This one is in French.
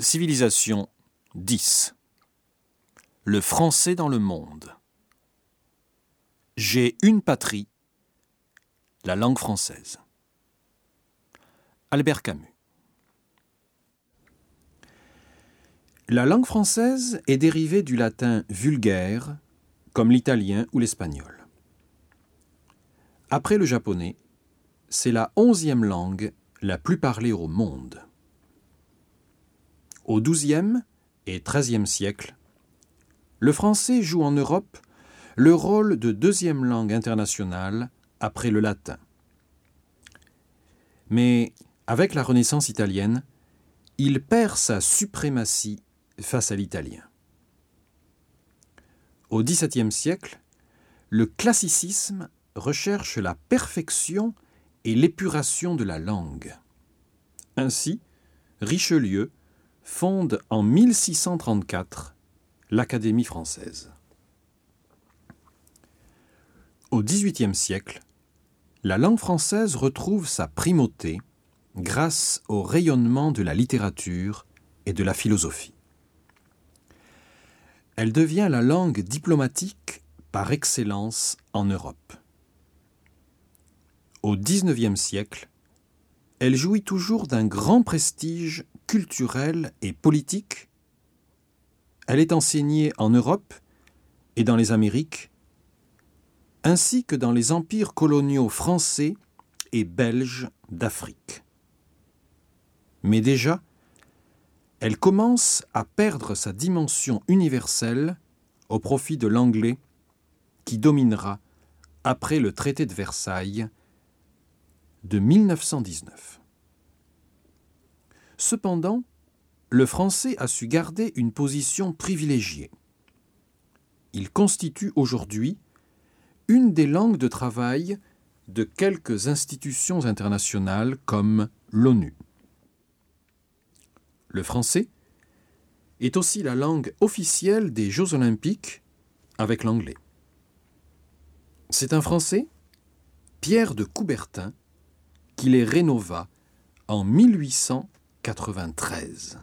Civilisation 10 Le français dans le monde. J'ai une patrie, la langue française. Albert Camus. La langue française est dérivée du latin vulgaire, comme l'italien ou l'espagnol. Après le japonais, c'est la onzième langue la plus parlée au monde. Au XIIe et XIIIe siècle, le français joue en Europe le rôle de deuxième langue internationale après le latin. Mais avec la Renaissance italienne, il perd sa suprématie face à l'italien. Au XVIIe siècle, le classicisme recherche la perfection et l'épuration de la langue. Ainsi, Richelieu fonde en 1634 l'Académie française. Au XVIIIe siècle, la langue française retrouve sa primauté grâce au rayonnement de la littérature et de la philosophie. Elle devient la langue diplomatique par excellence en Europe. Au XIXe siècle, elle jouit toujours d'un grand prestige culturelle et politique. Elle est enseignée en Europe et dans les Amériques, ainsi que dans les empires coloniaux français et belges d'Afrique. Mais déjà, elle commence à perdre sa dimension universelle au profit de l'anglais qui dominera après le traité de Versailles de 1919. Cependant, le français a su garder une position privilégiée. Il constitue aujourd'hui une des langues de travail de quelques institutions internationales comme l'ONU. Le français est aussi la langue officielle des Jeux olympiques avec l'anglais. C'est un Français, Pierre de Coubertin, qui les rénova en 1800 93.